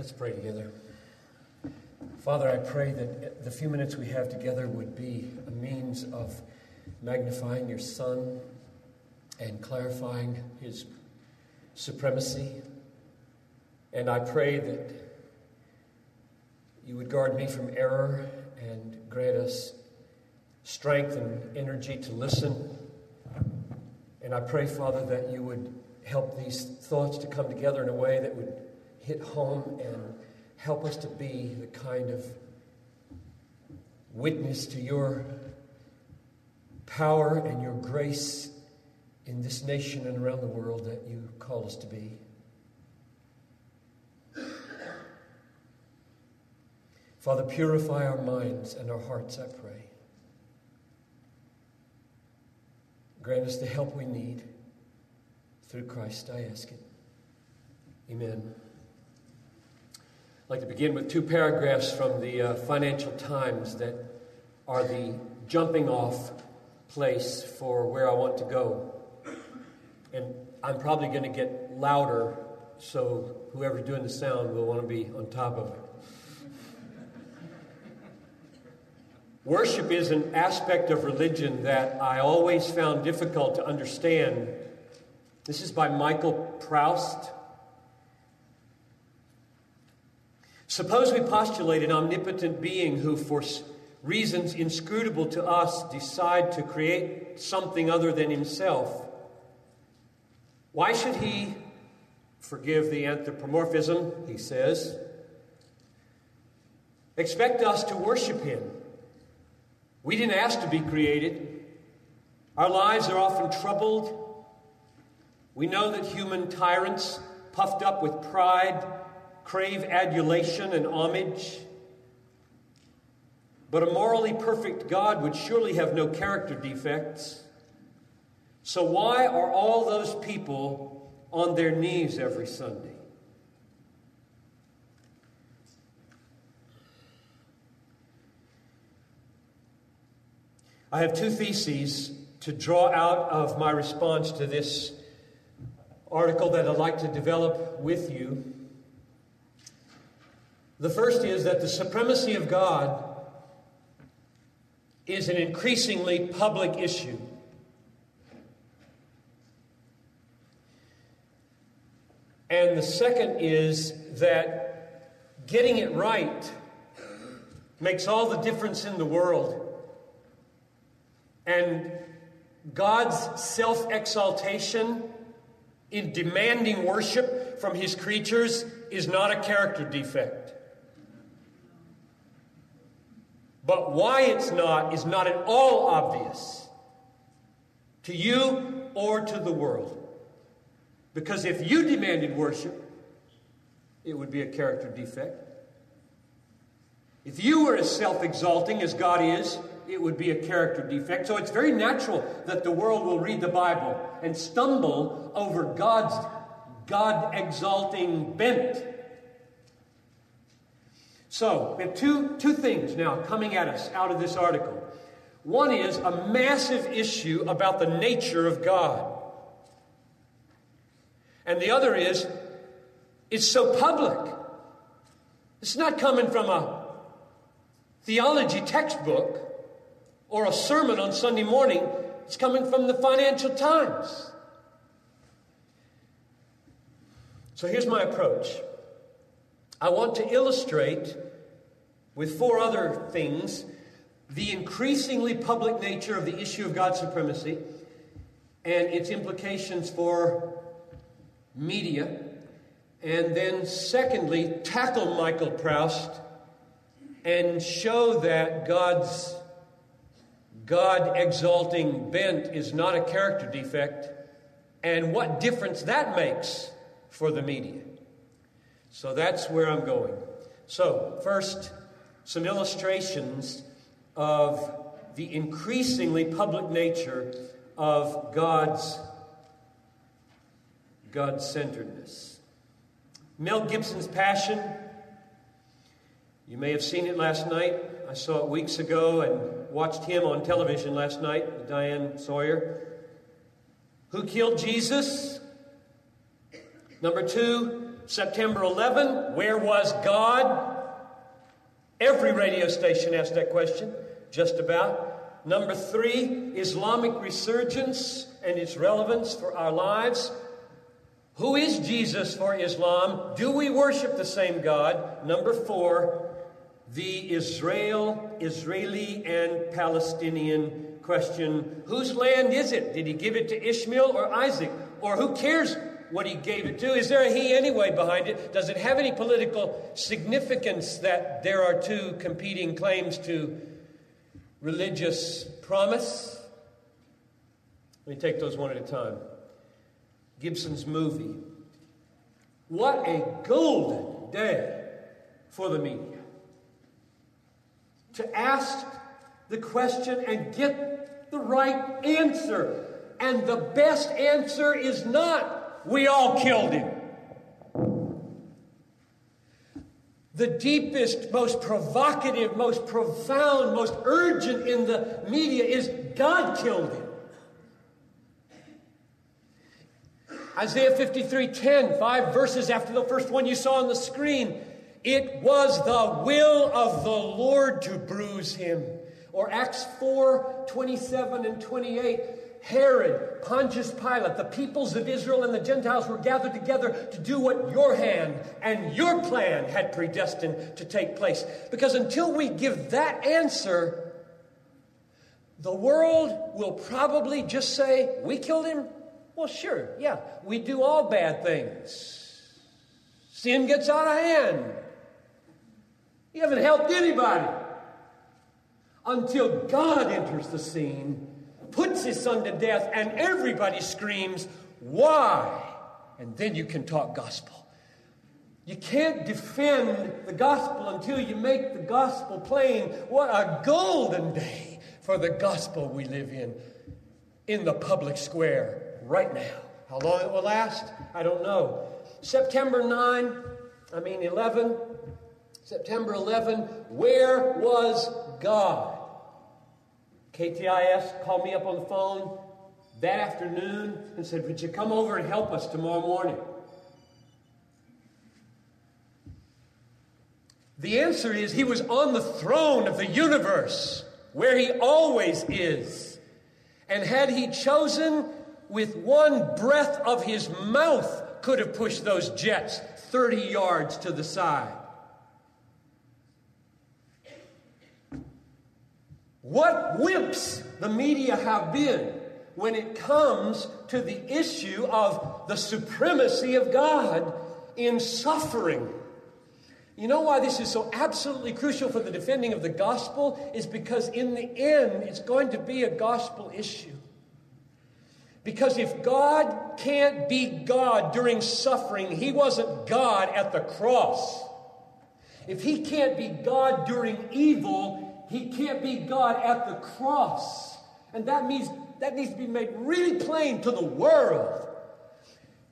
Let's pray together. Father, I pray that the few minutes we have together would be a means of magnifying your Son and clarifying his supremacy. And I pray that you would guard me from error and grant us strength and energy to listen. And I pray, Father, that you would help these thoughts to come together in a way that would hit home and help us to be the kind of witness to your power and your grace in this nation and around the world that you call us to be. Father, purify our minds and our hearts, I pray. Grant us the help we need. Through Christ, I ask it. Amen. I'd like to begin with two paragraphs from the uh, Financial Times that are the jumping off place for where I want to go. And I'm probably going to get louder, so whoever's doing the sound will want to be on top of it. Worship is an aspect of religion that I always found difficult to understand. This is by Michael Prowse. Suppose we postulate an omnipotent being who, for reasons inscrutable to us, decide to create something other than himself. Why should he forgive the anthropomorphism, he says, expect us to worship him? We didn't ask to be created. Our lives are often troubled. We know that human tyrants, puffed up with pride, crave adulation and homage. But a morally perfect God would surely have no character defects. So, why are all those people on their knees every Sunday? I have two theses to draw out of my response to this article that I'd like to develop with you. The first is that the supremacy of God is an increasingly public issue. And the second is that getting it right makes all the difference in the world. And God's self exaltation in demanding worship from his creatures is not a character defect. But why it's not is not at all obvious to you or to the world. Because if you demanded worship, it would be a character defect. If you were as self exalting as God is, it would be a character defect. So it's very natural that the world will read the Bible and stumble over God's God exalting bent. So we have two, two things now coming at us out of this article. One is a massive issue about the nature of God. And the other is it's so public. It's not coming from a theology textbook or a sermon on Sunday morning. It's coming from the Financial Times. So here's my approach I want to illustrate with four other things the increasingly public nature of the issue of God's supremacy and its implications for media. And then, secondly, tackle Michael Prowse and show that God's God exalting bent is not a character defect, and what difference that makes for the media. So that's where I'm going. So, first, some illustrations of the increasingly public nature of God's God centeredness. Mel Gibson's Passion. You may have seen it last night. I saw it weeks ago and watched him on television last night Diane Sawyer. Who killed Jesus? Number two, September 11, where was God? Every radio station asked that question, just about. Number three, Islamic resurgence and its relevance for our lives. Who is Jesus for Islam? Do we worship the same God? Number four, the Israel, Israeli, and Palestinian question Whose land is it? Did he give it to Ishmael or Isaac? Or who cares what he gave it to? Is there a he anyway behind it? Does it have any political significance that there are two competing claims to religious promise? Let me take those one at a time. Gibson's movie. What a golden day for the media. To ask the question and get the right answer. And the best answer is not, we all killed him. The deepest, most provocative, most profound, most urgent in the media is God killed him. Isaiah 53 10, five verses after the first one you saw on the screen. It was the will of the Lord to bruise him. Or Acts 4 27 and 28. Herod, Pontius Pilate, the peoples of Israel and the Gentiles were gathered together to do what your hand and your plan had predestined to take place. Because until we give that answer, the world will probably just say, We killed him. Well, sure, yeah, we do all bad things. Sin gets out of hand. You haven't helped anybody until God enters the scene, puts his son to death, and everybody screams, Why? And then you can talk gospel. You can't defend the gospel until you make the gospel plain. What a golden day for the gospel we live in, in the public square right now. How long it will last, I don't know. September 9, I mean 11, September 11, where was God? KTIS called me up on the phone that afternoon and said, Would you come over and help us tomorrow morning? The answer is he was on the throne of the universe, where he always is. And had he chosen with one breath of his mouth, could have pushed those jets 30 yards to the side. What wimps the media have been when it comes to the issue of the supremacy of God in suffering. You know why this is so absolutely crucial for the defending of the gospel? Is because in the end, it's going to be a gospel issue. Because if God can't be God during suffering, He wasn't God at the cross. If He can't be God during evil, He can't be God at the cross. And that means that needs to be made really plain to the world.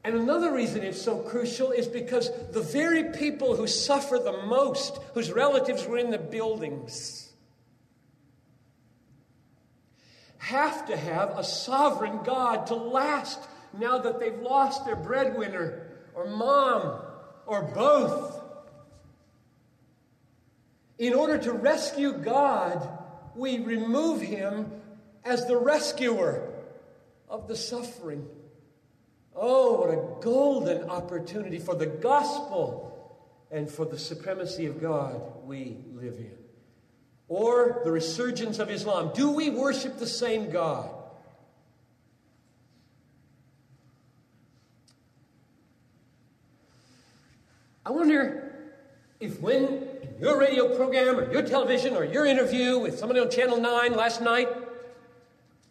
And another reason it's so crucial is because the very people who suffer the most, whose relatives were in the buildings, have to have a sovereign God to last now that they've lost their breadwinner or mom or both. In order to rescue God, we remove him as the rescuer of the suffering. Oh, what a golden opportunity for the gospel and for the supremacy of God we live in or the resurgence of Islam? Do we worship the same God? I wonder if when your radio program or your television or your interview with somebody on Channel 9 last night,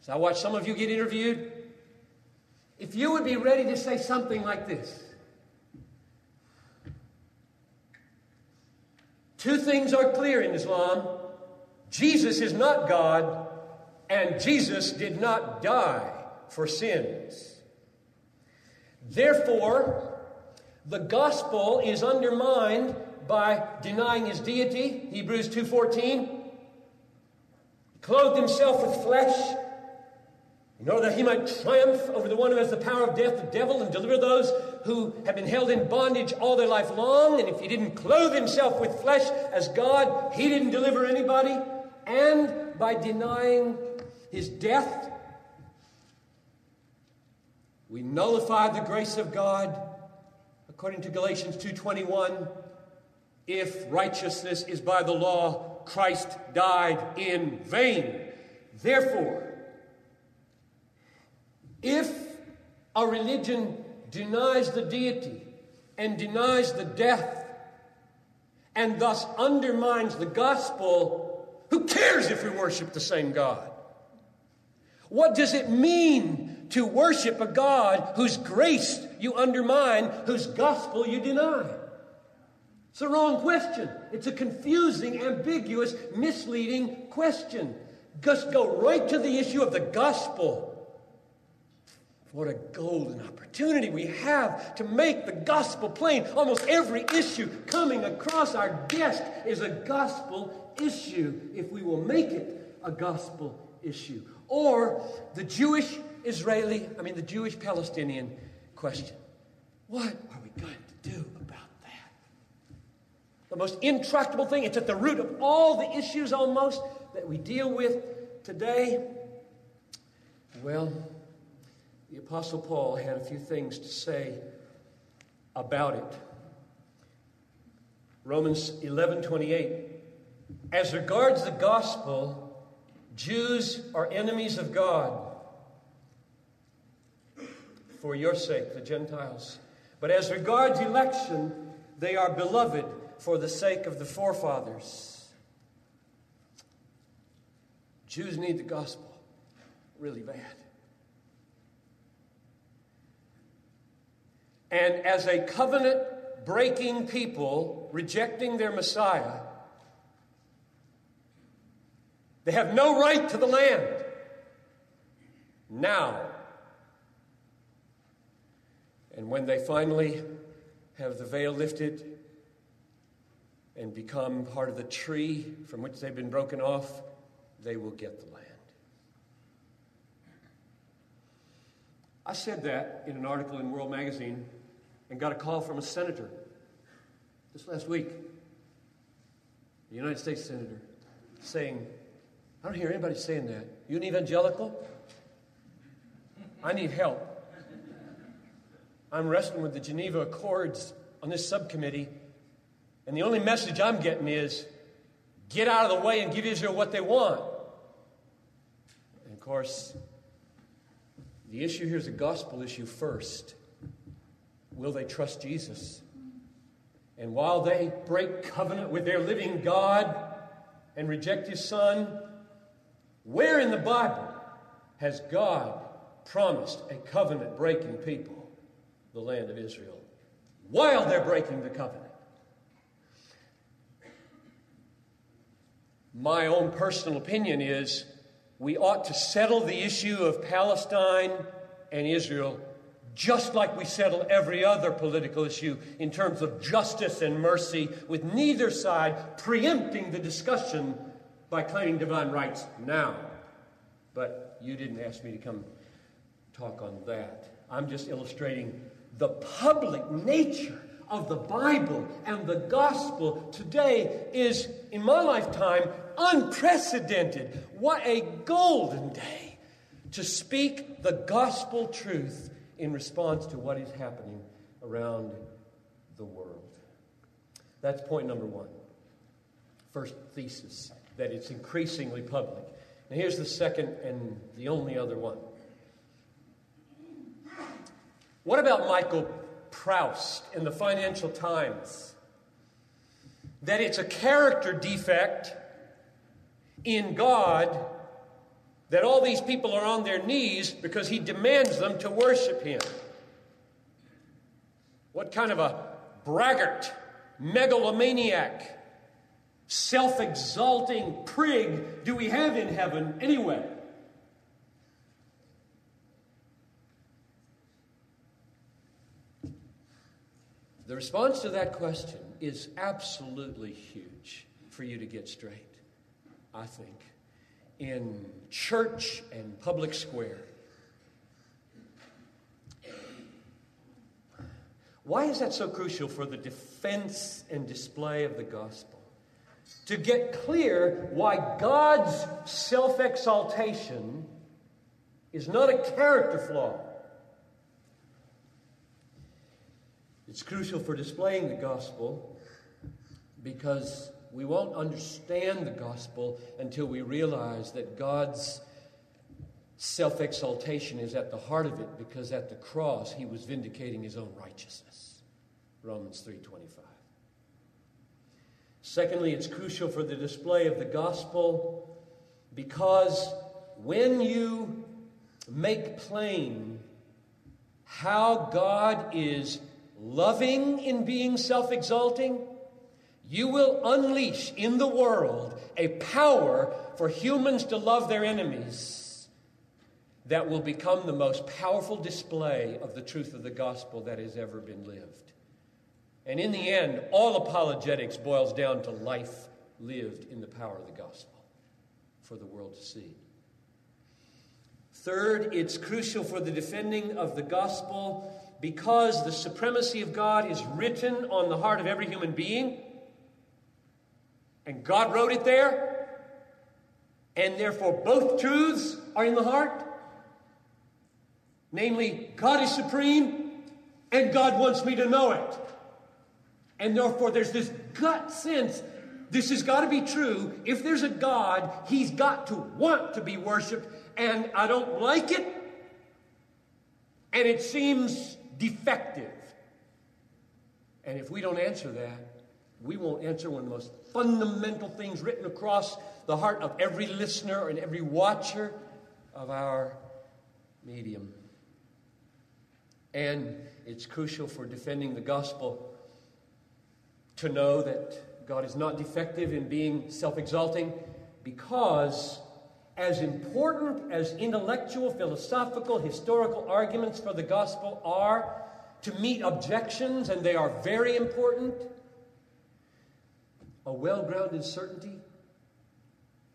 so I watched some of you get interviewed, if you would be ready to say something like this. Two things are clear in Islam Jesus is not God, and Jesus did not die for sins. Therefore, the gospel is undermined by denying his deity, Hebrews 2:14. Clothed himself with flesh, in order that he might triumph over the one who has the power of death, the devil, and deliver those who have been held in bondage all their life long. And if he didn't clothe himself with flesh as God, he didn't deliver anybody. And by denying his death, we nullify the grace of God according to Galatians 2:21 if righteousness is by the law Christ died in vain therefore if a religion denies the deity and denies the death and thus undermines the gospel, who cares if we worship the same God? What does it mean to worship a God whose grace you undermine, whose gospel you deny? It's the wrong question. It's a confusing, ambiguous, misleading question. Just go right to the issue of the gospel. What a golden opportunity we have to make the gospel plain. Almost every issue coming across our desk is a gospel issue if we will make it a gospel issue. Or the Jewish Israeli, I mean, the Jewish Palestinian question. What are we going to do? The most intractable thing, it's at the root of all the issues almost that we deal with today. Well, the Apostle Paul had a few things to say about it. Romans 11 28. As regards the gospel, Jews are enemies of God for your sake, the Gentiles. But as regards election, they are beloved for the sake of the forefathers. Jews need the gospel really bad. And as a covenant breaking people rejecting their Messiah, they have no right to the land. Now. And when they finally have the veil lifted and become part of the tree from which they've been broken off, they will get the land. I said that in an article in World Magazine and got a call from a senator this last week, a United States senator, saying, I don't hear anybody saying that. You an evangelical? I need help. I'm wrestling with the Geneva Accords on this subcommittee, and the only message I'm getting is get out of the way and give Israel what they want. And of course, the issue here is a gospel issue first. Will they trust Jesus? And while they break covenant with their living God and reject his son, where in the Bible has God promised a covenant breaking people, the land of Israel, while they're breaking the covenant? My own personal opinion is we ought to settle the issue of Palestine and Israel just like we settle every other political issue in terms of justice and mercy, with neither side preempting the discussion by claiming divine rights now. But you didn't ask me to come talk on that. I'm just illustrating the public nature of the Bible and the gospel today is, in my lifetime, unprecedented. What a golden day to speak the gospel truth in response to what is happening around the world. That's point number one. First thesis that it's increasingly public. Now, here's the second and the only other one. What about Michael Prowse in the Financial Times? That it's a character defect in God that all these people are on their knees because he demands them to worship him. What kind of a braggart, megalomaniac, self exalting prig do we have in heaven anyway? The response to that question is absolutely huge for you to get straight, I think, in church and public square. Why is that so crucial for the defense and display of the gospel? To get clear why God's self exaltation is not a character flaw, It's crucial for displaying the gospel because we won't understand the gospel until we realize that God's self exaltation is at the heart of it because at the cross he was vindicating his own righteousness. Romans 3:25. Secondly, it's crucial for the display of the gospel because when you make plain how God is loving in being self exalting, you will unleash in the world a power for humans to love their enemies that will become the most powerful display of the truth of the gospel that has ever been lived. And in the end, all apologetics boils down to life lived in the power of the gospel for the world to see. Third, it's crucial for the defending of the gospel because the supremacy of God is written on the heart of every human being, and God wrote it there, and therefore both truths are in the heart. Namely, God is supreme, and God wants me to know it. And therefore, there's this gut sense this has got to be true. If there's a God, He's got to want to be worshiped, and I don't like it, and it seems defective. And if we don't answer that, we won't answer one of the most fundamental things written across the heart of every listener and every watcher of our medium. And it's crucial for defending the gospel to know that God is not defective in being self exalting because as important as intellectual, philosophical, historical arguments for the gospel are to meet objections, and they are very important, a well grounded certainty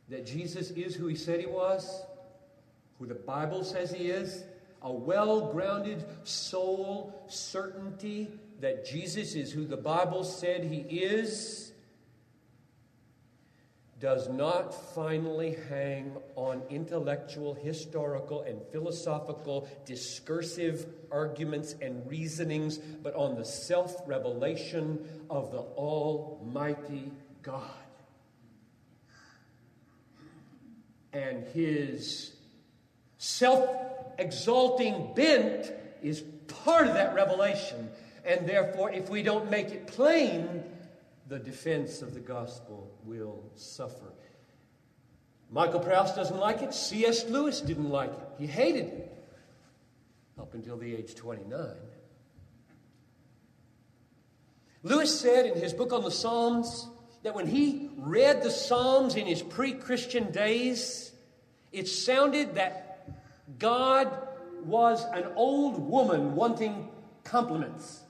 that Jesus is who he said he was, who the Bible says he is, a well grounded soul certainty that Jesus is who the Bible said he is does not finally hang on intellectual, historical, and philosophical discursive arguments and reasonings, but on the self revelation of the Almighty God. And his self exalting bent is part of that revelation. And therefore, if we don't make it plain, the defense of the gospel will suffer. Michael Prowse doesn't like it. C.S. Lewis didn't like it. He hated it up until the age 29. Lewis said in his book on the Psalms that when he read the Psalms in his pre Christian days, it sounded that God was an old woman wanting compliments.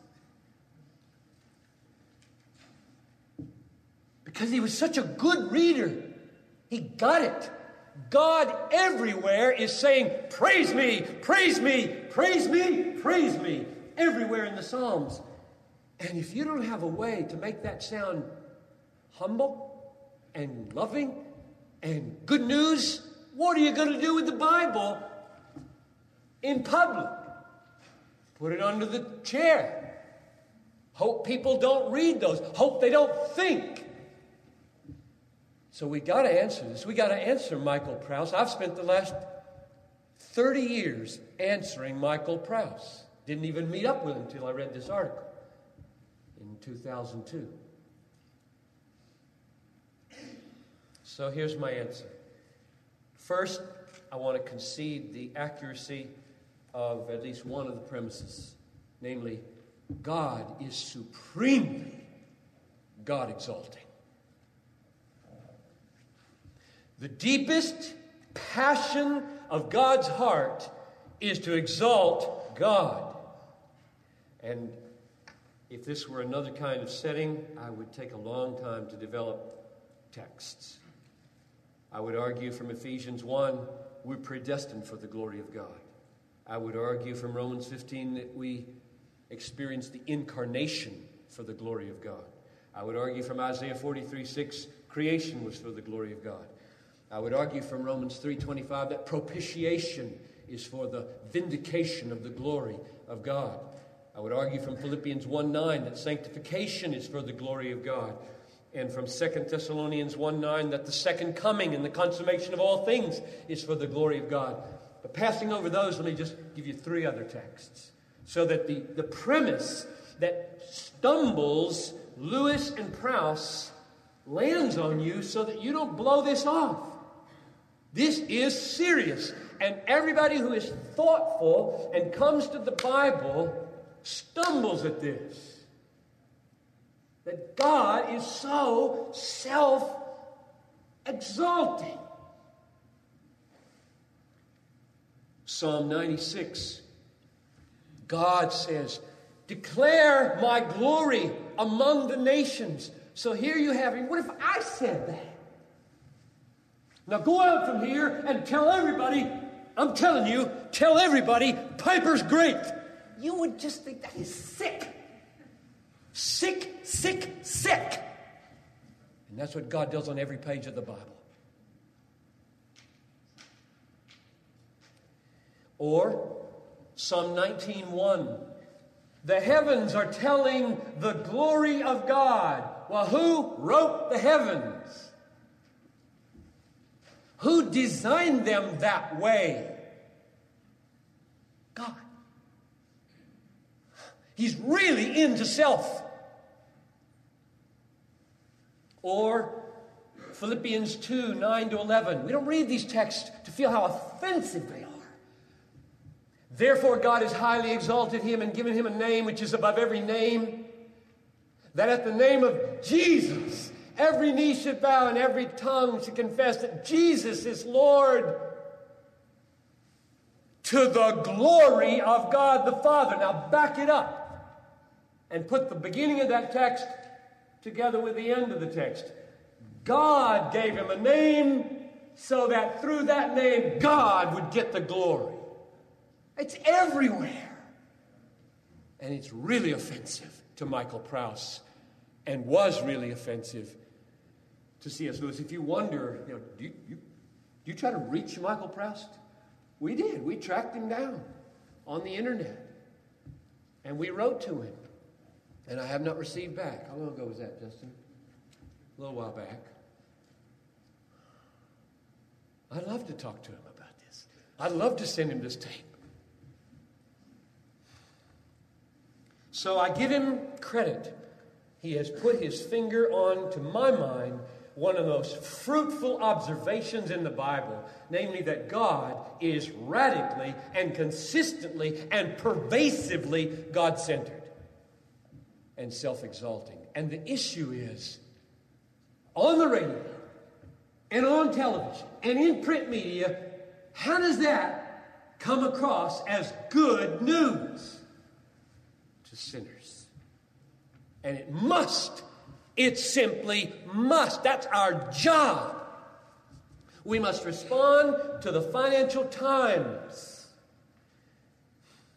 Because he was such a good reader. He got it. God everywhere is saying, Praise me, praise me, praise me, praise me, everywhere in the Psalms. And if you don't have a way to make that sound humble and loving and good news, what are you going to do with the Bible in public? Put it under the chair. Hope people don't read those. Hope they don't think. So we got to answer this. We got to answer Michael Prowse. I've spent the last 30 years answering Michael Prowse. Didn't even meet up with him until I read this article in 2002. So here's my answer. First, I want to concede the accuracy of at least one of the premises, namely, God is supremely God exalting. The deepest passion of God's heart is to exalt God. And if this were another kind of setting, I would take a long time to develop texts. I would argue from Ephesians 1, we're predestined for the glory of God. I would argue from Romans 15 that we experience the incarnation for the glory of God. I would argue from Isaiah 43 6, creation was for the glory of God. I would argue from Romans 3:25 that propitiation is for the vindication of the glory of God. I would argue from Philippians 1 9 that sanctification is for the glory of God. And from 2 Thessalonians 1 9 that the second coming and the consummation of all things is for the glory of God. But passing over those, let me just give you three other texts. So that the, the premise that stumbles Lewis and Prowse lands on you so that you don't blow this off. This is serious. And everybody who is thoughtful and comes to the Bible stumbles at this. That God is so self exalting. Psalm 96 God says, Declare my glory among the nations. So here you have it. What if I said that? Now go out from here and tell everybody, I'm telling you, tell everybody, Piper's great. You would just think that he's sick. Sick, sick, sick. And that's what God does on every page of the Bible. Or Psalm 19:1. The heavens are telling the glory of God. Well, who wrote the heavens? Who designed them that way? God. He's really into self. Or Philippians 2 9 to 11. We don't read these texts to feel how offensive they are. Therefore, God has highly exalted him and given him a name which is above every name, that at the name of Jesus, Every knee should bow and every tongue should confess that Jesus is Lord to the glory of God the Father. Now back it up and put the beginning of that text together with the end of the text. God gave him a name so that through that name God would get the glory. It's everywhere. And it's really offensive to Michael Prowse and was really offensive to C.S. Lewis. If you wonder, you know, do you, you, do you try to reach Michael Prowse? We did. We tracked him down on the internet. And we wrote to him. And I have not received back. How long ago was that, Justin? A little while back. I'd love to talk to him about this. I'd love to send him this tape. So I give him credit. He has put his finger on, to my mind, one of the most fruitful observations in the Bible, namely that God is radically and consistently and pervasively God centered and self exalting. And the issue is on the radio and on television and in print media, how does that come across as good news to sinners? And it must it simply must. That's our job. We must respond to the financial times.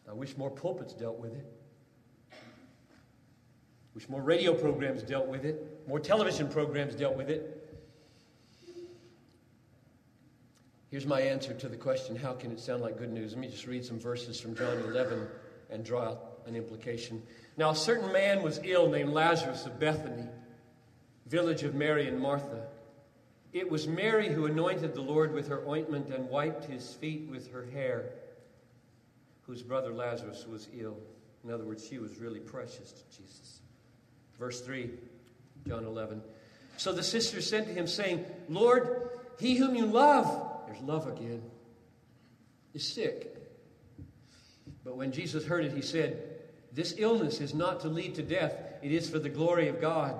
I wish more pulpits dealt with it. Wish more radio programs dealt with it, more television programs dealt with it. Here's my answer to the question how can it sound like good news? Let me just read some verses from John 11 and draw out an implication. Now, a certain man was ill named Lazarus of Bethany village of Mary and Martha. It was Mary who anointed the Lord with her ointment and wiped his feet with her hair, whose brother Lazarus was ill. In other words, she was really precious to Jesus. Verse 3, John 11. So the sisters sent to him, saying, Lord, he whom you love, there's love again, is sick. But when Jesus heard it, he said, This illness is not to lead to death, it is for the glory of God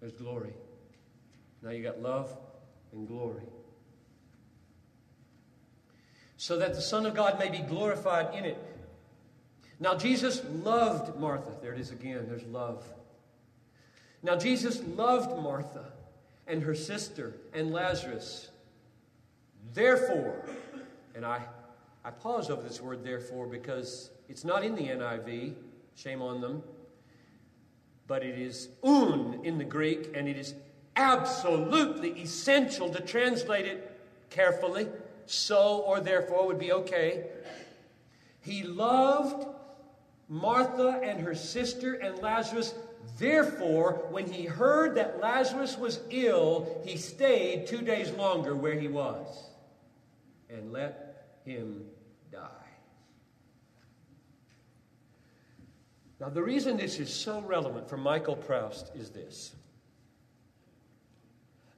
There's glory. Now you got love and glory. So that the Son of God may be glorified in it. Now, Jesus loved Martha. There it is again. There's love. Now, Jesus loved Martha and her sister and Lazarus. Therefore, and I I pause over this word therefore because it's not in the NIV, shame on them, but it is un in the Greek, and it is absolutely essential to translate it carefully. So or therefore would be okay. He loved Martha and her sister and Lazarus. Therefore, when he heard that Lazarus was ill, he stayed two days longer where he was and let him die. Now, the reason this is so relevant for Michael Prowse is this.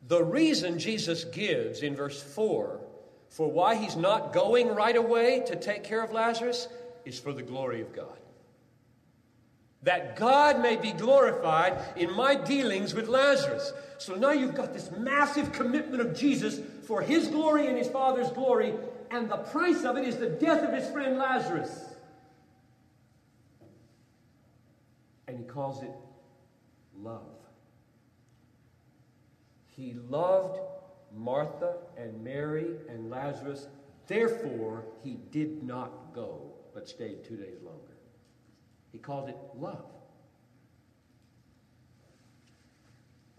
The reason Jesus gives in verse 4 for why he's not going right away to take care of Lazarus is for the glory of God. That God may be glorified in my dealings with Lazarus. So now you've got this massive commitment of Jesus for his glory and his Father's glory, and the price of it is the death of his friend Lazarus. And he calls it love. He loved Martha and Mary and Lazarus. Therefore, he did not go, but stayed two days longer. He called it love.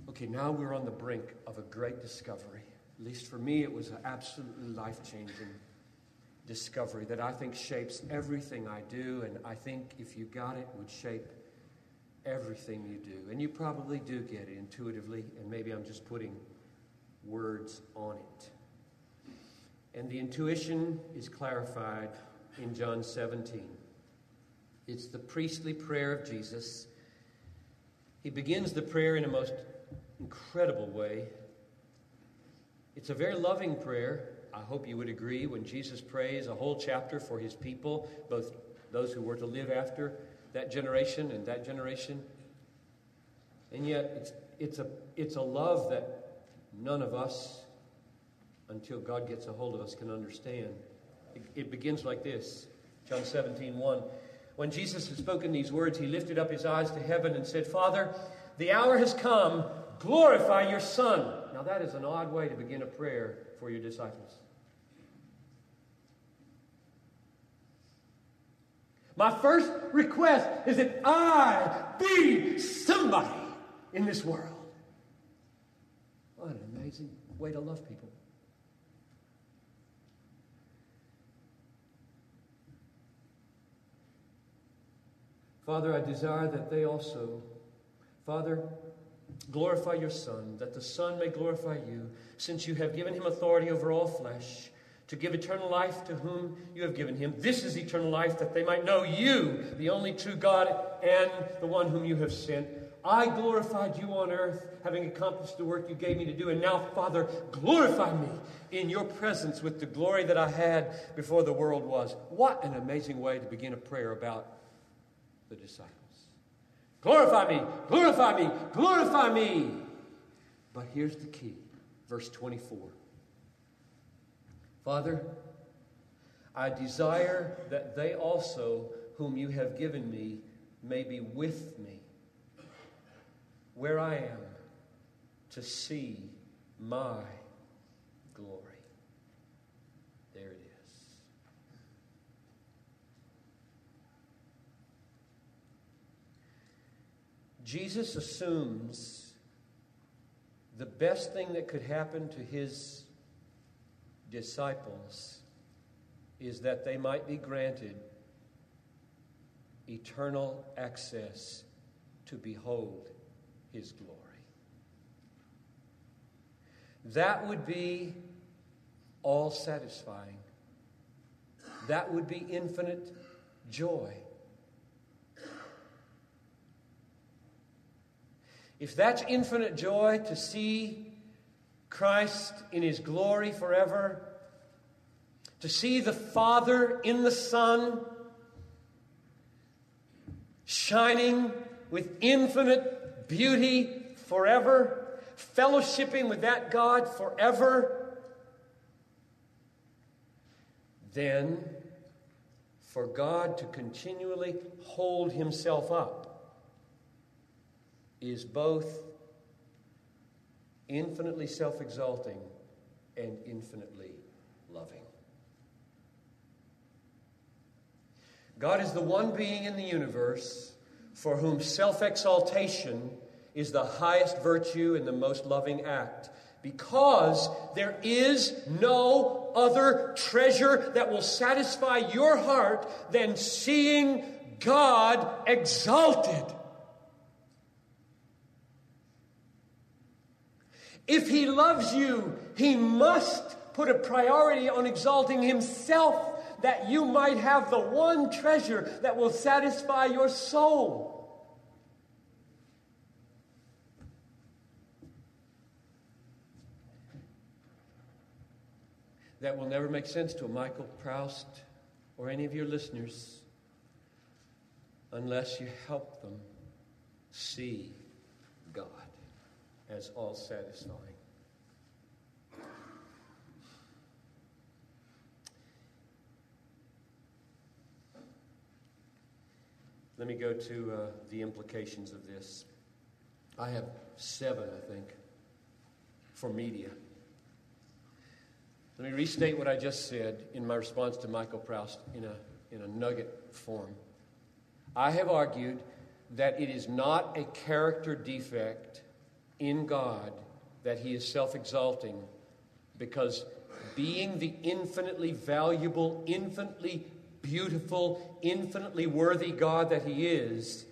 Okay, now we're on the brink of a great discovery. At least for me, it was an absolutely life changing discovery that I think shapes everything I do, and I think if you got it, would shape everything you do. And you probably do get it intuitively, and maybe I'm just putting words on it. And the intuition is clarified in John 17. It's the priestly prayer of Jesus. He begins the prayer in a most incredible way. It's a very loving prayer. I hope you would agree when Jesus prays a whole chapter for his people, both those who were to live after that generation and that generation. And yet, it's, it's, a, it's a love that none of us, until God gets a hold of us, can understand. It, it begins like this John 17, 1. When Jesus had spoken these words, he lifted up his eyes to heaven and said, Father, the hour has come. Glorify your Son. Now, that is an odd way to begin a prayer for your disciples. My first request is that I be somebody in this world. What an amazing way to love people. Father, I desire that they also, Father, glorify your Son, that the Son may glorify you, since you have given him authority over all flesh, to give eternal life to whom you have given him. This is eternal life, that they might know you, the only true God, and the one whom you have sent. I glorified you on earth, having accomplished the work you gave me to do. And now, Father, glorify me in your presence with the glory that I had before the world was. What an amazing way to begin a prayer about the disciples. Glorify me, glorify me, glorify me. But here's the key verse 24. Father, I desire that they also, whom you have given me, may be with me where I am to see my glory. There it is. Jesus assumes the best thing that could happen to his disciples is that they might be granted eternal access to behold his glory. That would be all satisfying. That would be infinite joy. If that's infinite joy to see Christ in his glory forever, to see the Father in the Son shining with infinite beauty forever, fellowshipping with that God forever, then for God to continually hold himself up is both infinitely self exalting and infinitely loving. God is the one being in the universe for whom self exaltation is the highest virtue and the most loving act. Because there is no other treasure that will satisfy your heart than seeing God exalted. If He loves you, He must put a priority on exalting Himself that you might have the one treasure that will satisfy your soul. That will never make sense to a Michael Prowse or any of your listeners unless you help them see God as all satisfying. Let me go to uh, the implications of this. I have seven, I think, for media. Let me restate what I just said in my response to Michael Prowse in a, in a nugget form. I have argued that it is not a character defect in God that he is self exalting because being the infinitely valuable, infinitely beautiful, infinitely worthy God that He is,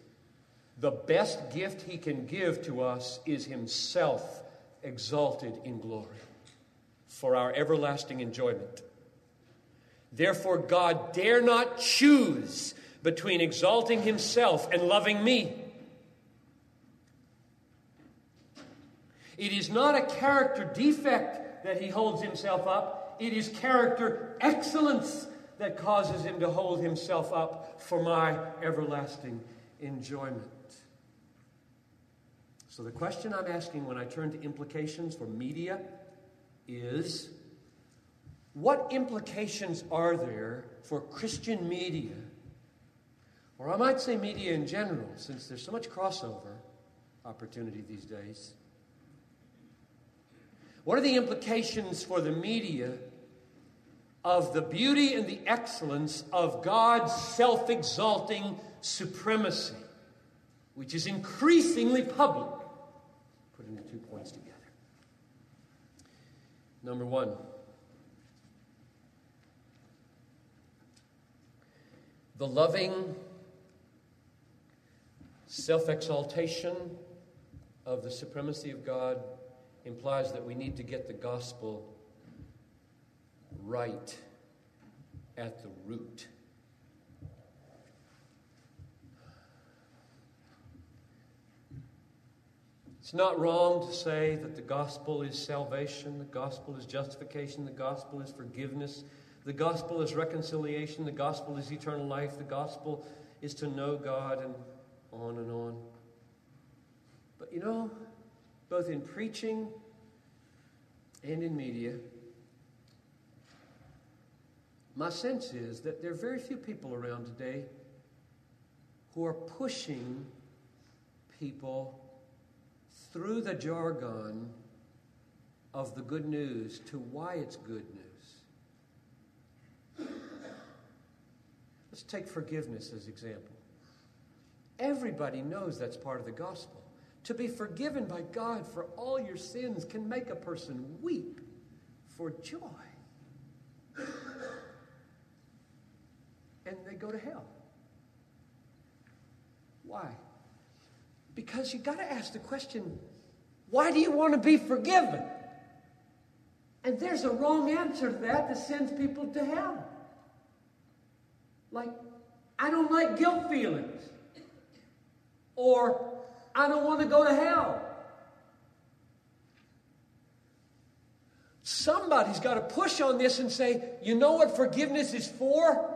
the best gift He can give to us is Himself exalted in glory for our everlasting enjoyment. Therefore, God dare not choose between exalting Himself and loving me. It is not a character defect that He holds Himself up, it is character excellence that causes him to hold himself up for my everlasting enjoyment. So, the question I'm asking when I turn to implications for media is what implications are there for Christian media, or I might say media in general, since there's so much crossover opportunity these days? What are the implications for the media of the beauty and the excellence of God's self exalting supremacy, which is increasingly public. Putting the two points together. Number one, the loving self exaltation of the supremacy of God implies that we need to get the gospel right at the root. It's not wrong to say that the gospel is salvation, the gospel is justification, the gospel is forgiveness, the gospel is reconciliation, the gospel is eternal life, the gospel is to know God, and on and on. But you know, both in preaching and in media, my sense is that there are very few people around today who are pushing people through the jargon of the good news to why it's good news. Let's take forgiveness as example. Everybody knows that's part of the gospel. To be forgiven by God for all your sins can make a person weep for joy. and they go to hell. Why? Because you got to ask the question why do you want to be forgiven? And there's a wrong answer to that that sends people to hell. Like, I don't like guilt feelings. Or, I don't want to go to hell. Somebody's got to push on this and say, you know what forgiveness is for?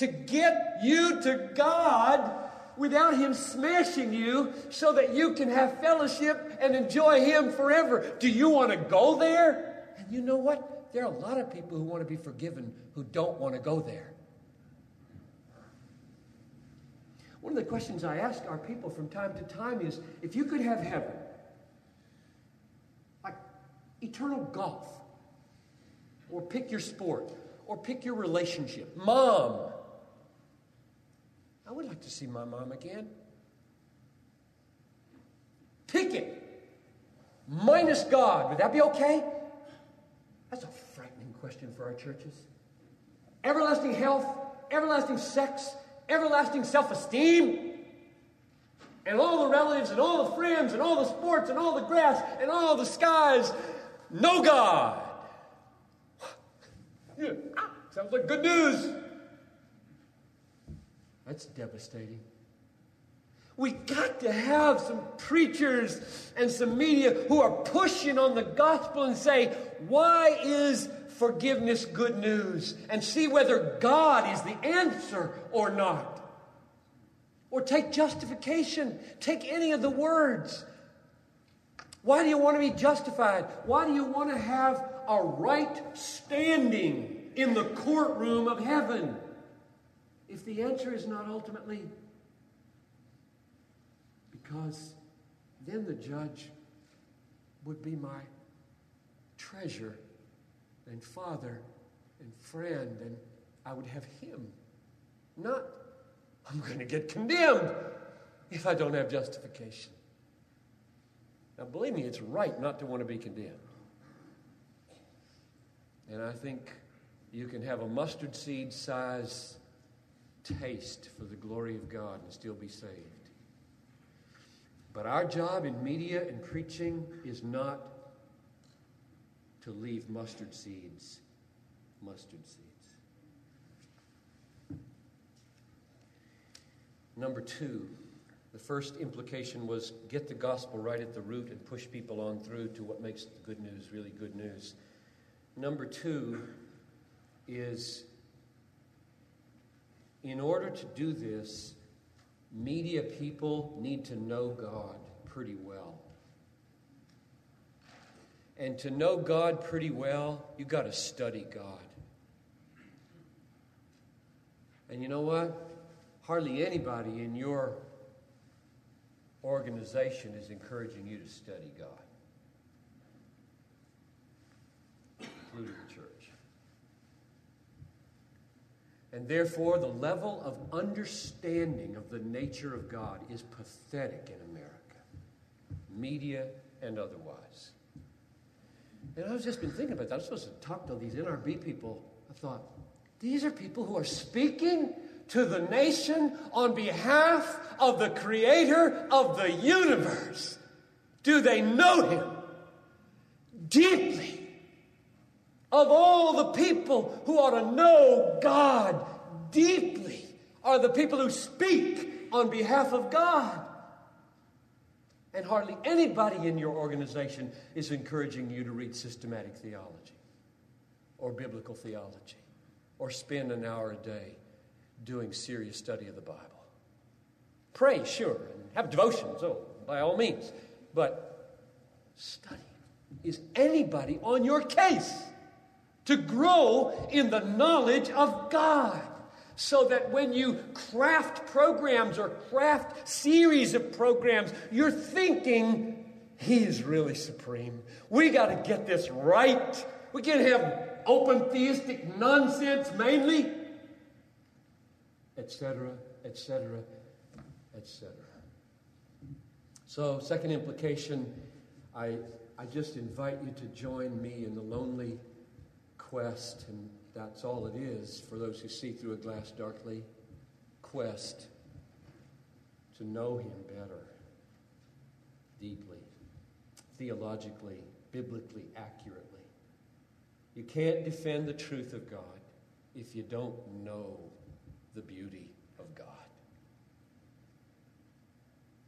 to get you to God without Him smashing you so that you can have fellowship and enjoy Him forever. Do you want to go there? And you know what? There are a lot of people who want to be forgiven who don't want to go there. One of the questions I ask our people from time to time is if you could have heaven, like eternal golf, or pick your sport, or pick your relationship, mom, I would like to see my mom again. Pick it. Minus God. Would that be okay? That's a frightening question for our churches. Everlasting health, everlasting sex, everlasting self esteem and all the relatives and all the friends and all the sports and all the grass and all the skies. No God. Yeah, sounds like good news. That's devastating. We got to have some preachers and some media who are pushing on the gospel and say, why is forgiveness good news? And see whether God is the answer or not. Or take justification. Take any of the words. Why do you want to be justified? Why do you want to have a right standing in the courtroom of heaven? If the answer is not ultimately because then the judge would be my treasure and father and friend, and I would have him, not I'm going to get condemned if I don't have justification. Now, believe me, it's right not to want to be condemned. And I think you can have a mustard seed size taste for the glory of God and still be saved. But our job in media and preaching is not to leave mustard seeds, mustard seeds. Number two, the first implication was get the gospel right at the root and push people on through to what makes the good news really good news. Number two is in order to do this, media people need to know God pretty well. And to know God pretty well, you've got to study God. And you know what? hardly anybody in your organization is encouraging you to study God, including the church. And therefore, the level of understanding of the nature of God is pathetic in America, media and otherwise. And I was just been thinking about that. I was supposed to talk to these NRB people. I thought, these are people who are speaking to the nation on behalf of the creator of the universe? Do they know him deeply? Of all the people who ought to know God deeply are the people who speak on behalf of God. And hardly anybody in your organization is encouraging you to read systematic theology or biblical theology or spend an hour a day doing serious study of the Bible. Pray, sure, and have devotions, oh, by all means. But study. Is anybody on your case to grow in the knowledge of God? So that when you craft programs or craft series of programs, you're thinking, He is really supreme. We got to get this right. We can't have open theistic nonsense mainly etc., etc., etc. So, second implication, I, I just invite you to join me in the lonely quest, and that's all it is for those who see through a glass darkly quest to know Him better, deeply, theologically, biblically, accurately. You can't defend the truth of God if you don't know the beauty of God.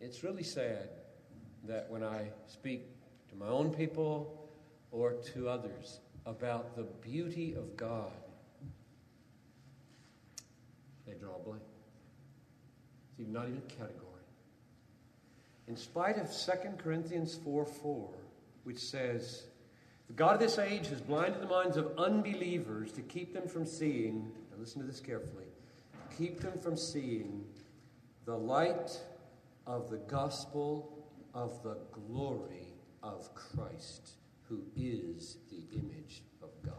It's really sad that when I speak to my own people or to others about the beauty of God, they draw a blank. It's not even a category. In spite of 2 Corinthians 4 4, which says, The God of this age has blinded the minds of unbelievers to keep them from seeing, now listen to this carefully, keep them from seeing the light of the gospel of the glory of Christ, who is the image of God.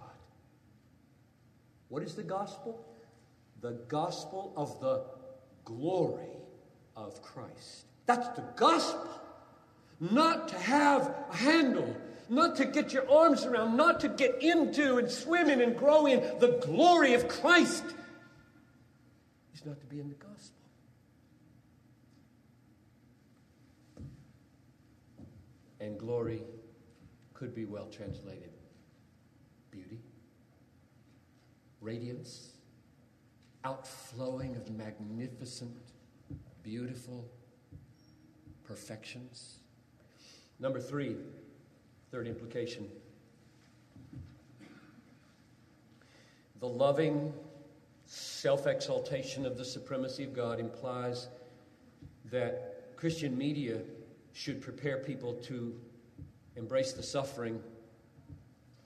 What is the gospel? The gospel of the glory of Christ. That's the gospel. Not to have a handle, not to get your arms around, not to get into and swim in and grow in the glory of Christ. Is not to be in the gospel. And glory could be well translated beauty, radiance, outflowing of magnificent, beautiful perfections. Number three, third implication. The loving self exaltation of the supremacy of God implies that Christian media should prepare people to embrace the suffering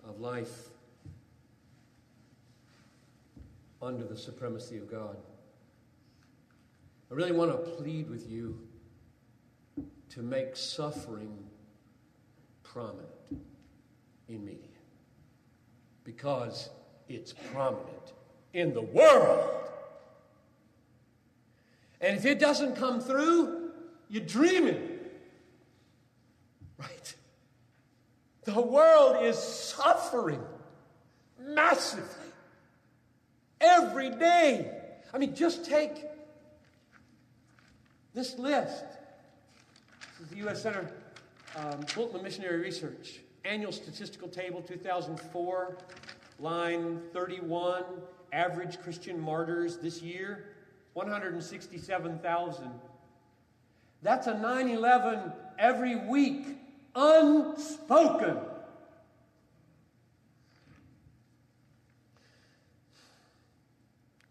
of life under the supremacy of God. I really want to plead with you to make suffering prominent in media because it's prominent in the world. And if it doesn't come through, you're dreaming. Right? The world is suffering massively every day. I mean, just take this list. This is the U.S. Center um, Missionary Research. Annual Statistical Table 2004, line 31. Average Christian martyrs this year 167,000. That's a 9 11 every week, unspoken.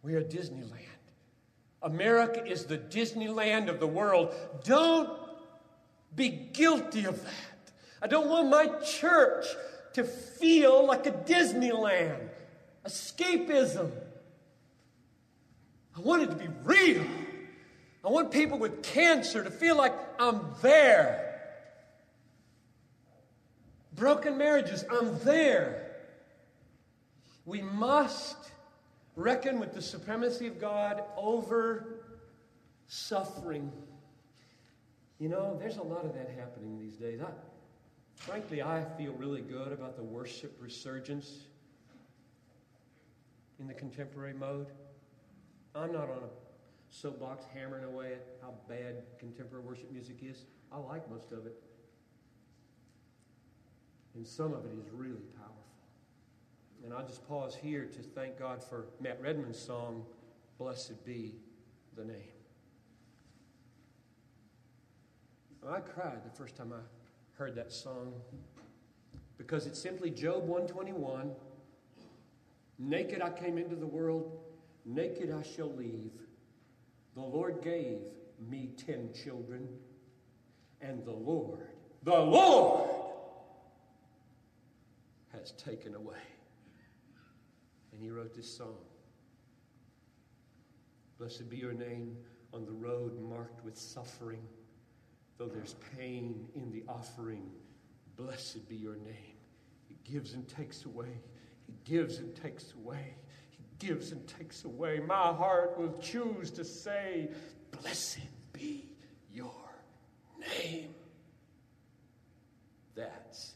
We are Disneyland. America is the Disneyland of the world. Don't be guilty of that. I don't want my church to feel like a Disneyland, escapism. I want it to be real. I want people with cancer to feel like I'm there. Broken marriages, I'm there. We must reckon with the supremacy of God over suffering. You know, there's a lot of that happening these days. I, frankly, I feel really good about the worship resurgence in the contemporary mode. I'm not on a soapbox hammering away at how bad contemporary worship music is. I like most of it. And some of it is really powerful. And I'll just pause here to thank God for Matt Redman's song, Blessed Be the Name. I cried the first time I heard that song because it's simply Job 121 Naked I came into the world, naked I shall leave. The Lord gave me ten children, and the Lord, the Lord, has taken away. And he wrote this song Blessed be your name on the road marked with suffering. Though there's pain in the offering, blessed be your name. He gives and takes away. He gives and takes away. He gives and takes away. My heart will choose to say, Blessed be your name. That's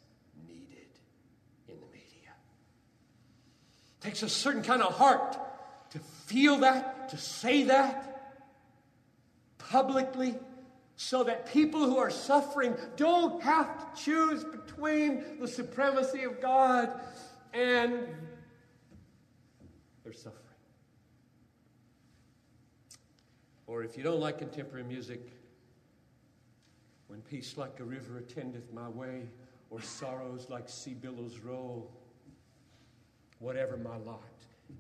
needed in the media. It takes a certain kind of heart to feel that, to say that publicly so that people who are suffering don't have to choose between the supremacy of God and their suffering. Or if you don't like contemporary music, when peace like a river attendeth my way, or sorrows like sea billows roll, whatever my lot,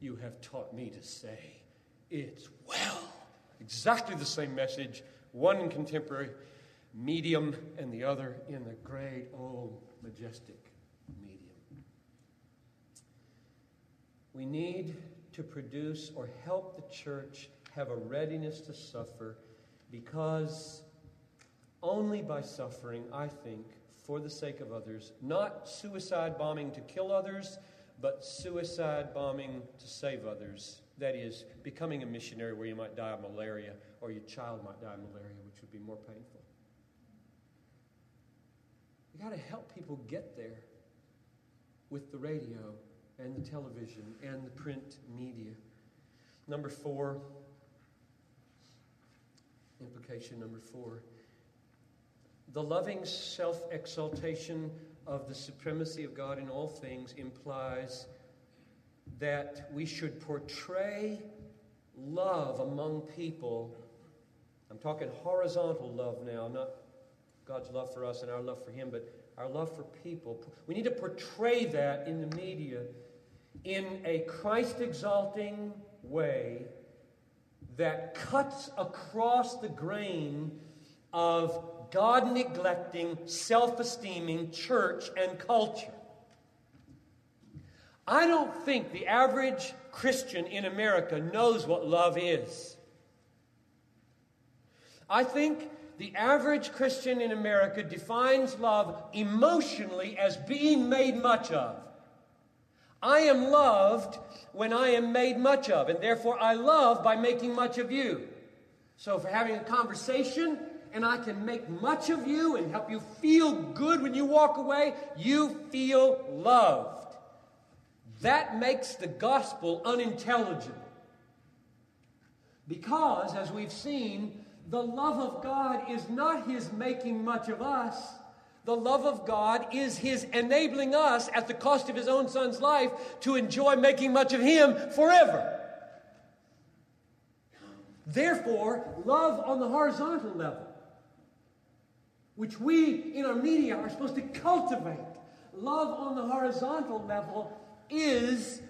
you have taught me to say, It's well. Exactly the same message one in contemporary medium and the other in the great old majestic medium. We need to produce or help the church have a readiness to suffer because only by suffering, I think, for the sake of others, not suicide bombing to kill others, but suicide bombing to save others, That is, becoming a missionary where you might die of malaria or your child might die of malaria, which would be more painful. You got to help people get there with the radio and the television and the print media. Number four, implication number four the loving self exaltation of the supremacy of God in all things implies that we should portray love among people. I'm talking horizontal love now, not God's love for us and our love for Him, but our love for people. We need to portray that in the media in a Christ exalting way that cuts across the grain of God neglecting, self esteeming church and culture. I don't think the average Christian in America knows what love is. I think the average Christian in America defines love emotionally as being made much of. I am loved when I am made much of, and therefore I love by making much of you. So, for having a conversation, and I can make much of you and help you feel good when you walk away, you feel loved. That makes the gospel unintelligible. Because, as we've seen, the love of God is not His making much of us. The love of God is His enabling us, at the cost of His own Son's life, to enjoy making much of Him forever. Therefore, love on the horizontal level which we in our media are supposed to cultivate. Love on the horizontal level is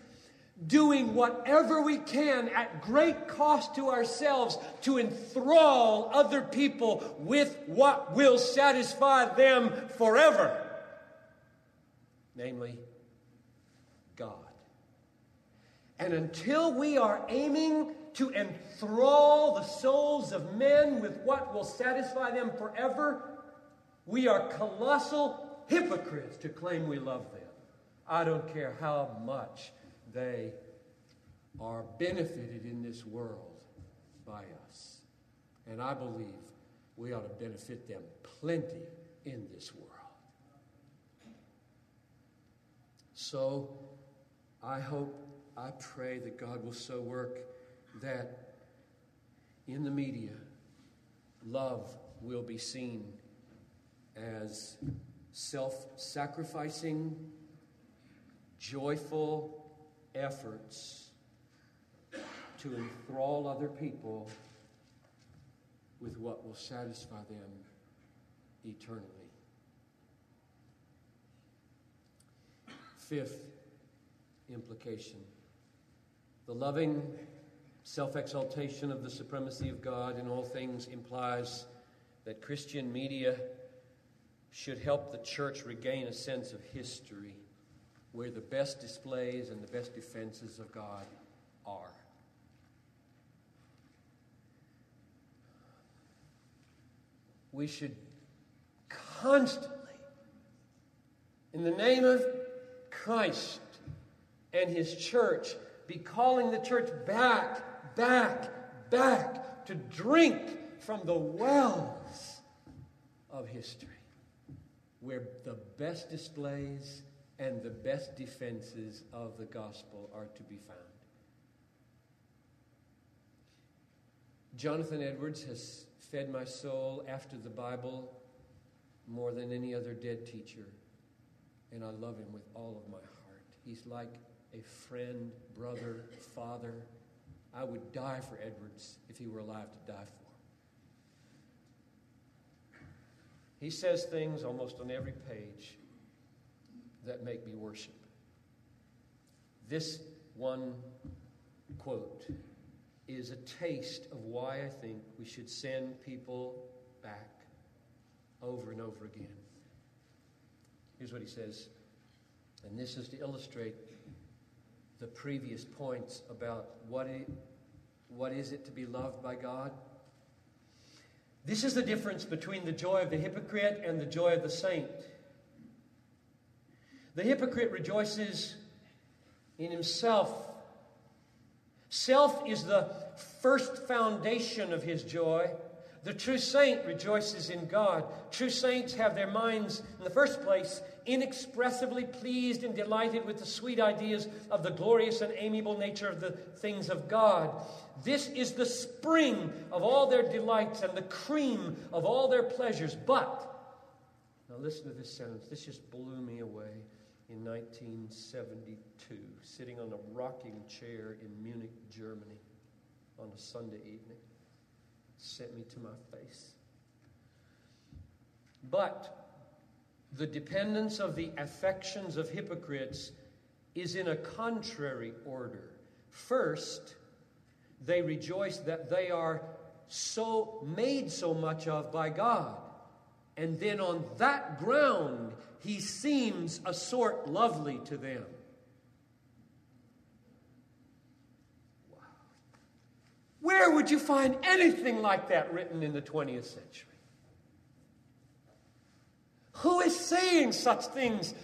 doing whatever we can at great cost to ourselves to enthrall other people with what will satisfy them forever. Namely, God. And until we are aiming to enthrall the souls of men with what will satisfy them forever, we are colossal hypocrites to claim we love them. I don't care how much they are benefited in this world by us. And I believe we ought to benefit them plenty in this world. So I hope, I pray that God will so work that in the media, love will be seen as self sacrificing, joyful efforts to enthrall other people with what will satisfy them eternally. Fifth implication the loving self exaltation of the supremacy of God in all things implies that Christian media should help the church regain a sense of history where the best displays and the best defenses of God are. We should constantly, in the name of Christ and His church, be calling the church back, back, back to drink from the wells of history where the best displays and the best defenses of the gospel are to be found. Jonathan Edwards has fed my soul after the Bible more than any other dead teacher, and I love him with all of my heart. He's like a friend, brother, father. I would die for Edwards if he were alive to die for. He says things almost on every page that make me worship. This one quote is a taste of why I think we should send people back over and over again. Here's what he says, and this is to illustrate the previous points about what, it, what is it to be loved by God this is the difference between the joy of the hypocrite and the joy of the saint. The hypocrite rejoices in himself, Self is the first foundation of his joy. The true saint rejoices in God. True saints have their minds, in the first place, inexpressibly pleased and delighted with the sweet ideas of the glorious and amiable nature of the things of God. This is the spring of all their delights and the cream of all their pleasures. But, now listen to this sentence. This just blew me away in 1972, sitting on a rocking chair in Munich, Germany, on a Sunday evening sent me to my face. But the dependence of the affections of hypocrites is in a contrary order. First, they rejoice that they are so made so much of by God. And then on that ground, he seems a sort lovely to them. Where would you find anything like that written in the 20th century? Who is saying such things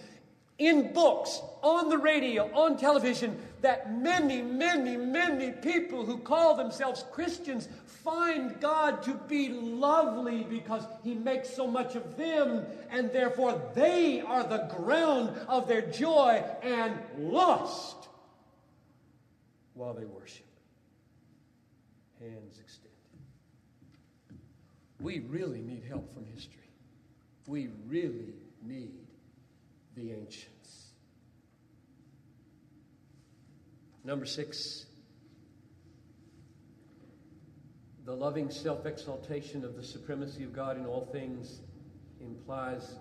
in books, on the radio, on television, that many, many, many people who call themselves Christians find God to be lovely because He makes so much of them, and therefore they are the ground of their joy and lust while they worship hands extended. We really need help from history. We really need the ancients. Number six, the loving self exaltation of the supremacy of God in all things implies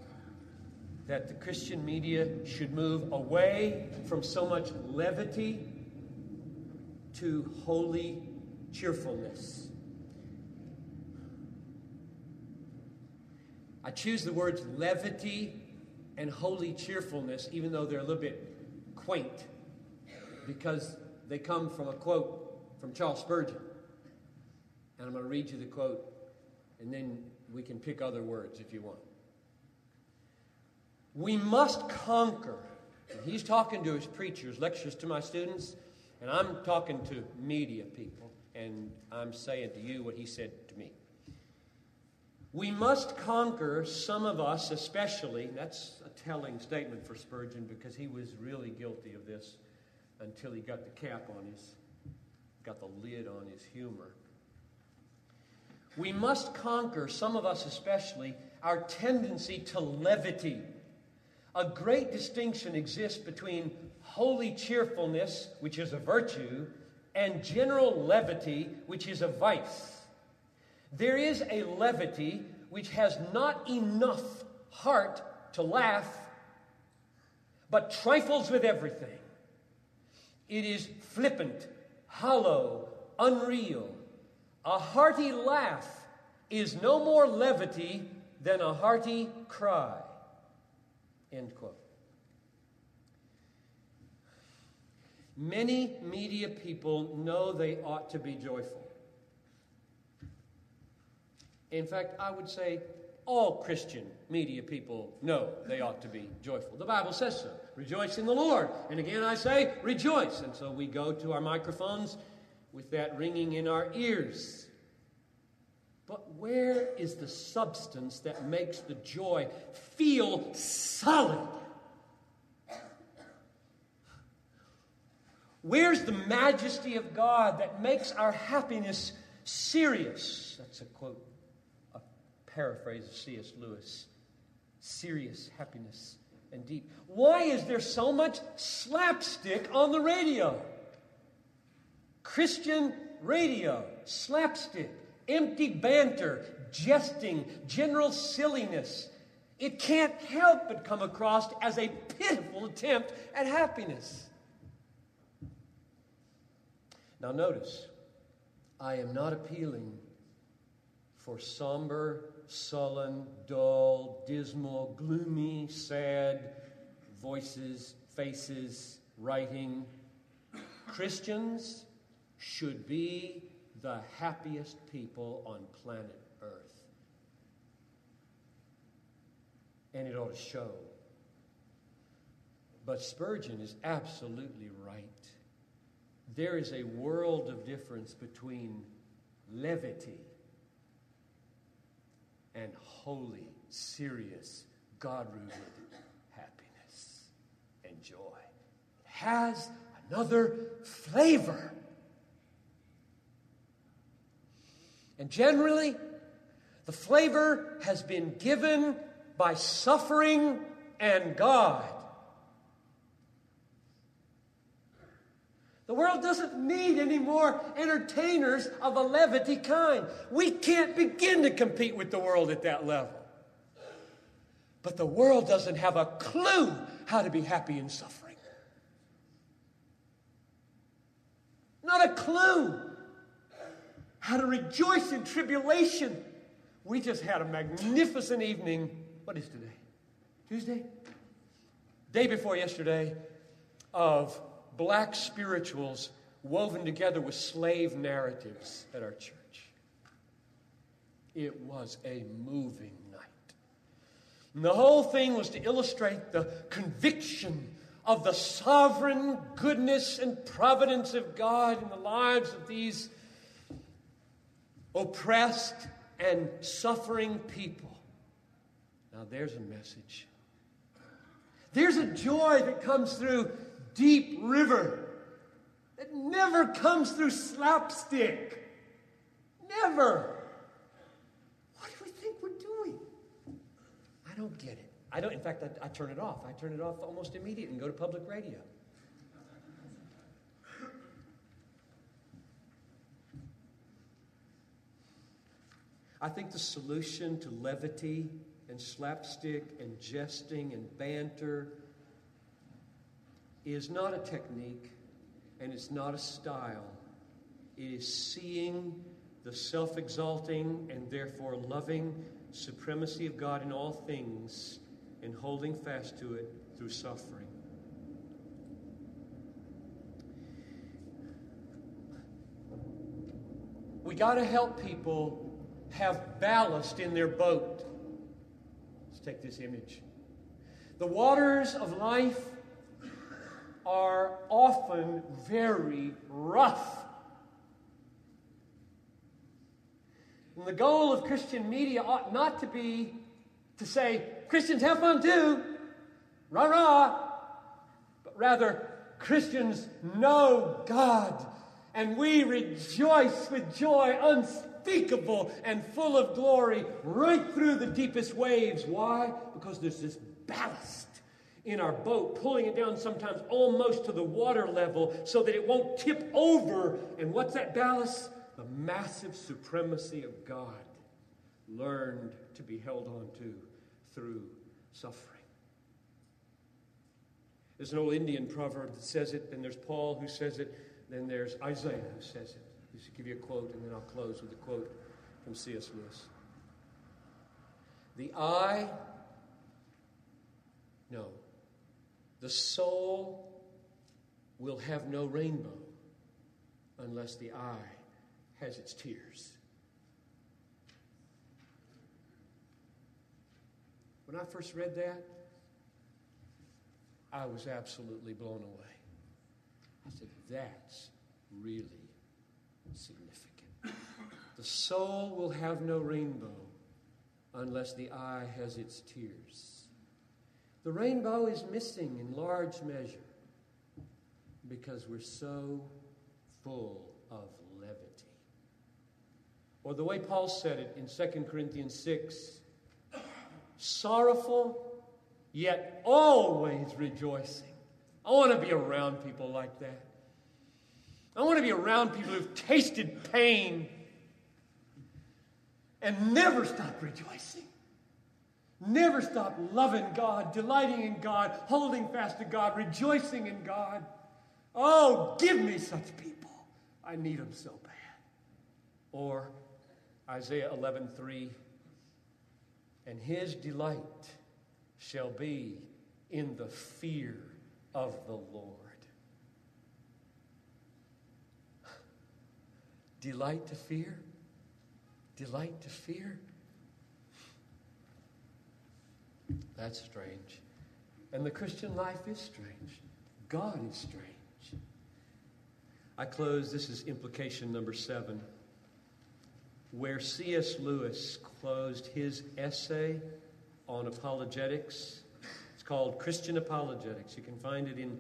that the Christian media should move away from so much levity to holy cheerfulness. I choose the words levity and holy cheerfulness, even though they're a little bit quaint, because they come from a quote from Charles Spurgeon. And I'm going to read you the quote, and then we can pick other words if you want. We must conquer. And he's talking to his preachers, lectures to my students, and I'm talking to media people and I'm saying to you what he said to me. We must conquer, some of us especially, that's a telling statement for Spurgeon because he was really guilty of this until he got the cap on his, got the lid on his humor. We must conquer, some of us especially, our tendency to levity. A great distinction exists between holy cheerfulness, which is a virtue, and general levity, which is a vice. There is a levity which has not enough heart to laugh, but trifles with everything. It is flippant, hollow, unreal. A hearty laugh is no more levity than a hearty cry. End quote. Many media people know they ought to be joyful. In fact, I would say all Christian media people know they ought to be joyful. The Bible says so. Rejoice in the Lord. And again, I say, rejoice. And so we go to our microphones with that ringing in our ears. But where is the substance that makes the joy feel solid? Where's the majesty of God that makes our happiness serious? That's a quote, a paraphrase of C.S. Lewis. Serious happiness and deep. Why is there so much slapstick on the radio? Christian radio, slapstick, empty banter, jesting, general silliness. It can't help but come across as a pitiful attempt at happiness. Now, notice, I am not appealing for somber, sullen, dull, dismal, gloomy, sad voices, faces, writing. Christians should be the happiest people on planet Earth. And it ought to show. But Spurgeon is absolutely right. There is a world of difference between levity and holy, serious, God rooted happiness and joy. It has another flavor. And generally, the flavor has been given by suffering and God. The world doesn't need any more entertainers of a levity kind. We can't begin to compete with the world at that level. But the world doesn't have a clue how to be happy in suffering. Not a clue how to rejoice in tribulation. We just had a magnificent evening. What is today? Tuesday? Day before yesterday of black spirituals woven together with slave narratives at our church. It was a moving night. And the whole thing was to illustrate the conviction of the sovereign goodness and providence of God in the lives of these oppressed and suffering people. Now, there's a message. There's a joy that comes through deep river that never comes through slapstick. Never. What do we think we're doing? I don't get it. I don't, in fact, I, I turn it off. I turn it off almost immediately and go to public radio. I think the solution to levity and slapstick and jesting and banter is not a technique and it's not a style. It is seeing the self exalting and therefore loving supremacy of God in all things and holding fast to it through suffering. We got to help people have ballast in their boat. Let's take this image. The waters of life are often very rough. And the goal of Christian media ought not to be to say, Christians have fun too, rah rah, but rather, Christians know God, and we rejoice with joy unspeakable and full of glory right through the deepest waves. Why? Because there's this ballast in our boat, pulling it down sometimes almost to the water level so that it won't tip over. And what's that ballast? The massive supremacy of God learned to be held on to through suffering. There's an old Indian proverb that says it, then there's Paul who says it, then there's Isaiah who says it. I should give you a quote, and then I'll close with a quote from C.S. Lewis. The eye, no, the soul will have no rainbow unless the eye has its tears. When I first read that, I was absolutely blown away. I said, that's really significant. The soul will have no rainbow unless the eye has its tears. The rainbow is missing in large measure because we're so full of levity. Or the way Paul said it in 2 Corinthians 6 sorrowful, yet always rejoicing. I want to be around people like that. I want to be around people who've tasted pain and never stop rejoicing. Never stop loving God, delighting in God, holding fast to God, rejoicing in God. Oh, give me such people. I need them so bad. Or Isaiah 11:3 and his delight shall be in the fear of the Lord. Delight to fear? Delight to fear? That's strange. And the Christian life is strange. God is strange. I close. This is implication number seven. Where C.S. Lewis closed his essay on apologetics, it's called Christian Apologetics. You can find it in,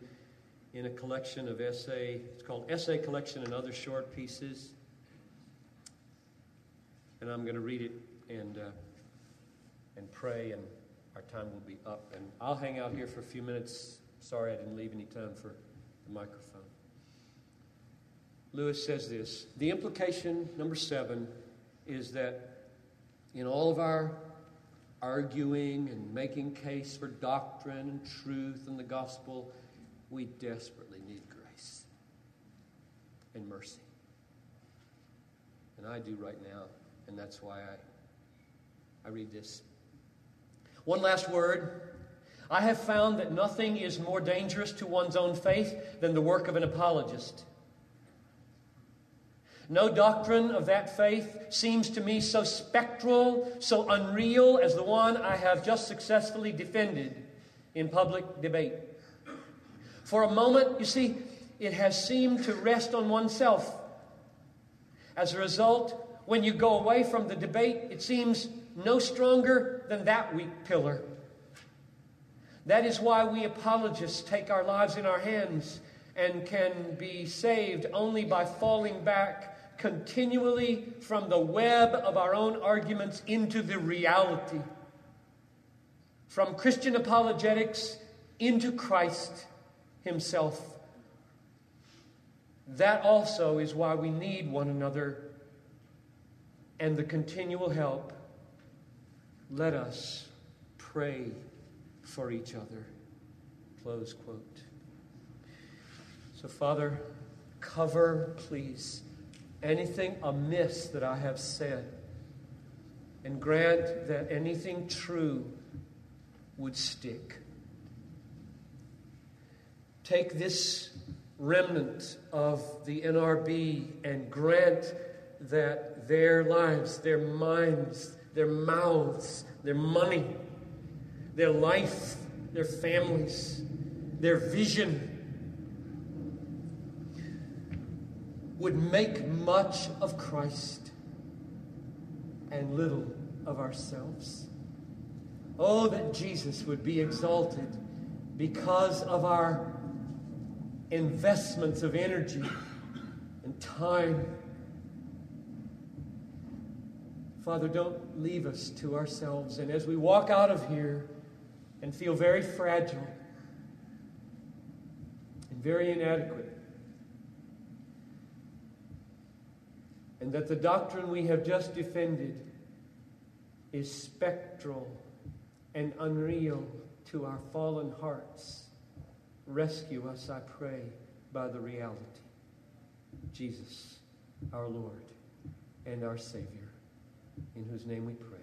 in a collection of essay, it's called Essay Collection and Other Short Pieces. And I'm going to read it and, uh, and pray, and our time will be up. And I'll hang out here for a few minutes. Sorry I didn't leave any time for the microphone. Lewis says this The implication, number seven, is that in all of our arguing and making case for doctrine and truth and the gospel, we desperately need grace and mercy. And I do right now, and that's why I, I read this. One last word. I have found that nothing is more dangerous to one's own faith than the work of an apologist. No doctrine of that faith seems to me so spectral, so unreal as the one I have just successfully defended in public debate. For a moment, you see, it has seemed to rest on oneself. As a result, when you go away from the debate, it seems no stronger than that weak pillar. That is why we apologists take our lives in our hands and can be saved only by falling back continually from the web of our own arguments into the reality. From Christian apologetics into Christ Himself. That also is why we need one another and the continual help. Let us pray for each other. Close quote. So, Father, cover, please anything amiss that I have said, and grant that anything true would stick. Take this remnant of the NRB and grant that their lives, their minds, their mouths, their money, their life, their families, their vision, would make much of Christ and little of ourselves. Oh, that Jesus would be exalted because of our investments of energy and time. Father, don't leave us to ourselves. And as we walk out of here and feel very fragile and very inadequate, and that the doctrine we have just defended is spectral and unreal to our fallen hearts. Rescue us, I pray, by the reality. Jesus, our Lord and our Savior, in whose name we pray.